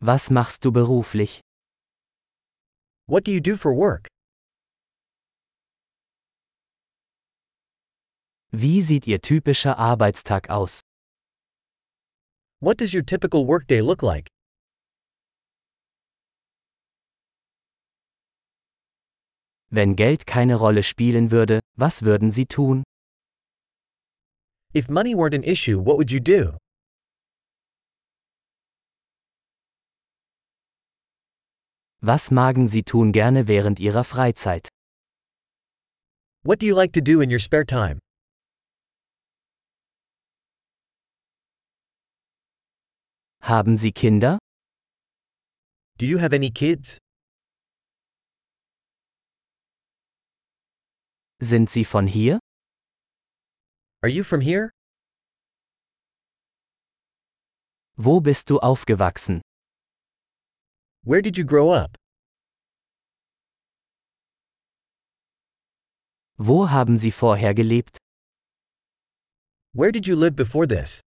Was machst du beruflich? What do you do for work? Wie sieht Ihr typischer Arbeitstag aus? What does your typical workday look like? Wenn Geld keine Rolle spielen würde, was würden Sie tun? If money weren't an issue, what would you do? Was magen Sie tun gerne während Ihrer Freizeit? What do you like to do in your spare time? Haben Sie Kinder? Do you have any kids? Sind Sie von hier? Are you from here? Wo bist du aufgewachsen? Where did you grow up? Wo haben Sie vorher gelebt? Where did you live before this?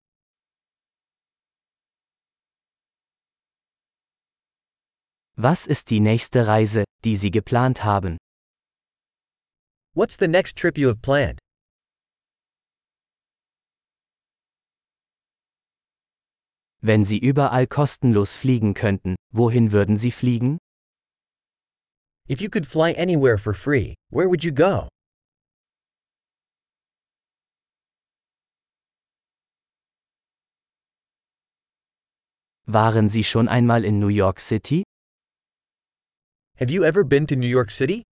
Was ist die nächste Reise, die Sie geplant haben? What's the next trip you have planned? Wenn Sie überall kostenlos fliegen könnten, wohin würden Sie fliegen? If you could fly anywhere for free, where would you go? Waren Sie schon einmal in New York City? Have you ever been to New York City?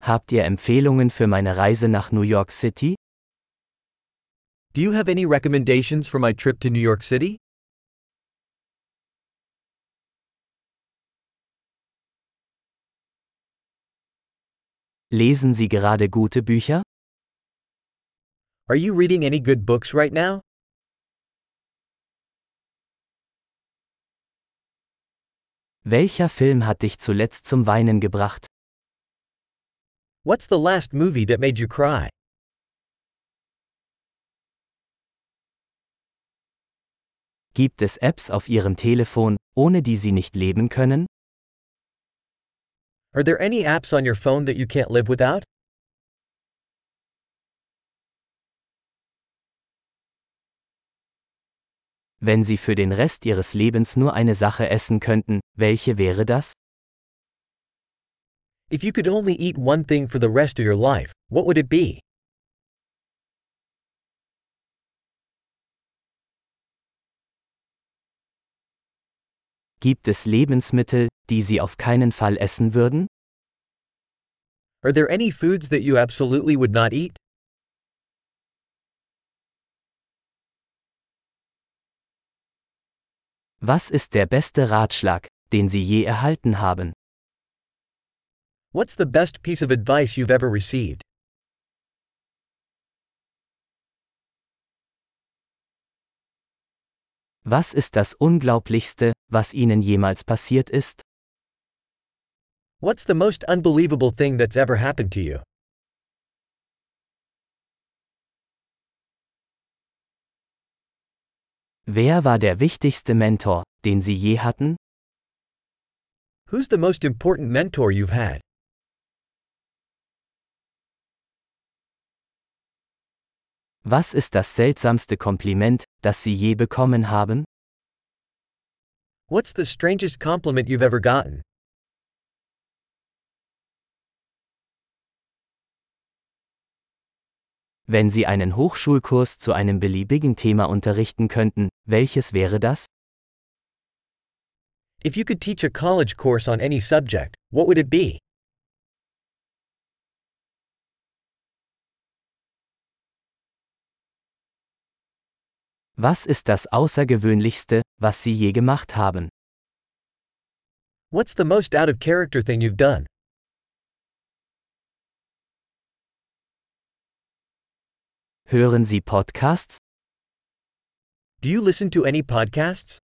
Habt ihr Empfehlungen für meine Reise nach New York City? Do you have any recommendations for my trip to New York City? Lesen Sie gerade gute Bücher? Are you reading any good books right now? Welcher Film hat dich zuletzt zum Weinen gebracht? What's the last movie that made you cry? Gibt es Apps auf Ihrem Telefon, ohne die Sie nicht leben können? Are there any apps on your phone that you can't live without? Wenn Sie für den Rest Ihres Lebens nur eine Sache essen könnten, welche wäre das? If you could only eat one thing for the rest of your life, what would it be? Gibt es Lebensmittel, die Sie auf keinen Fall essen würden? Are there any foods that you absolutely would not eat? Was ist der beste Ratschlag, den Sie je erhalten haben? What's the best piece of advice you've ever received? Was ist das Unglaublichste, was Ihnen jemals passiert ist? What's the most unbelievable thing that's ever happened to you? Wer war der wichtigste Mentor, den Sie je hatten? Who's the most important mentor you've had? Was ist das seltsamste Kompliment, das Sie je bekommen haben? What's the strangest compliment you've ever gotten? Wenn Sie einen Hochschulkurs zu einem beliebigen Thema unterrichten könnten, welches wäre das? If you could teach a college course on any subject, what would it be? Was ist das Außergewöhnlichste, was Sie je gemacht haben? What's the most out of character thing you've done? Hören Sie Podcasts? Do you listen to any podcasts?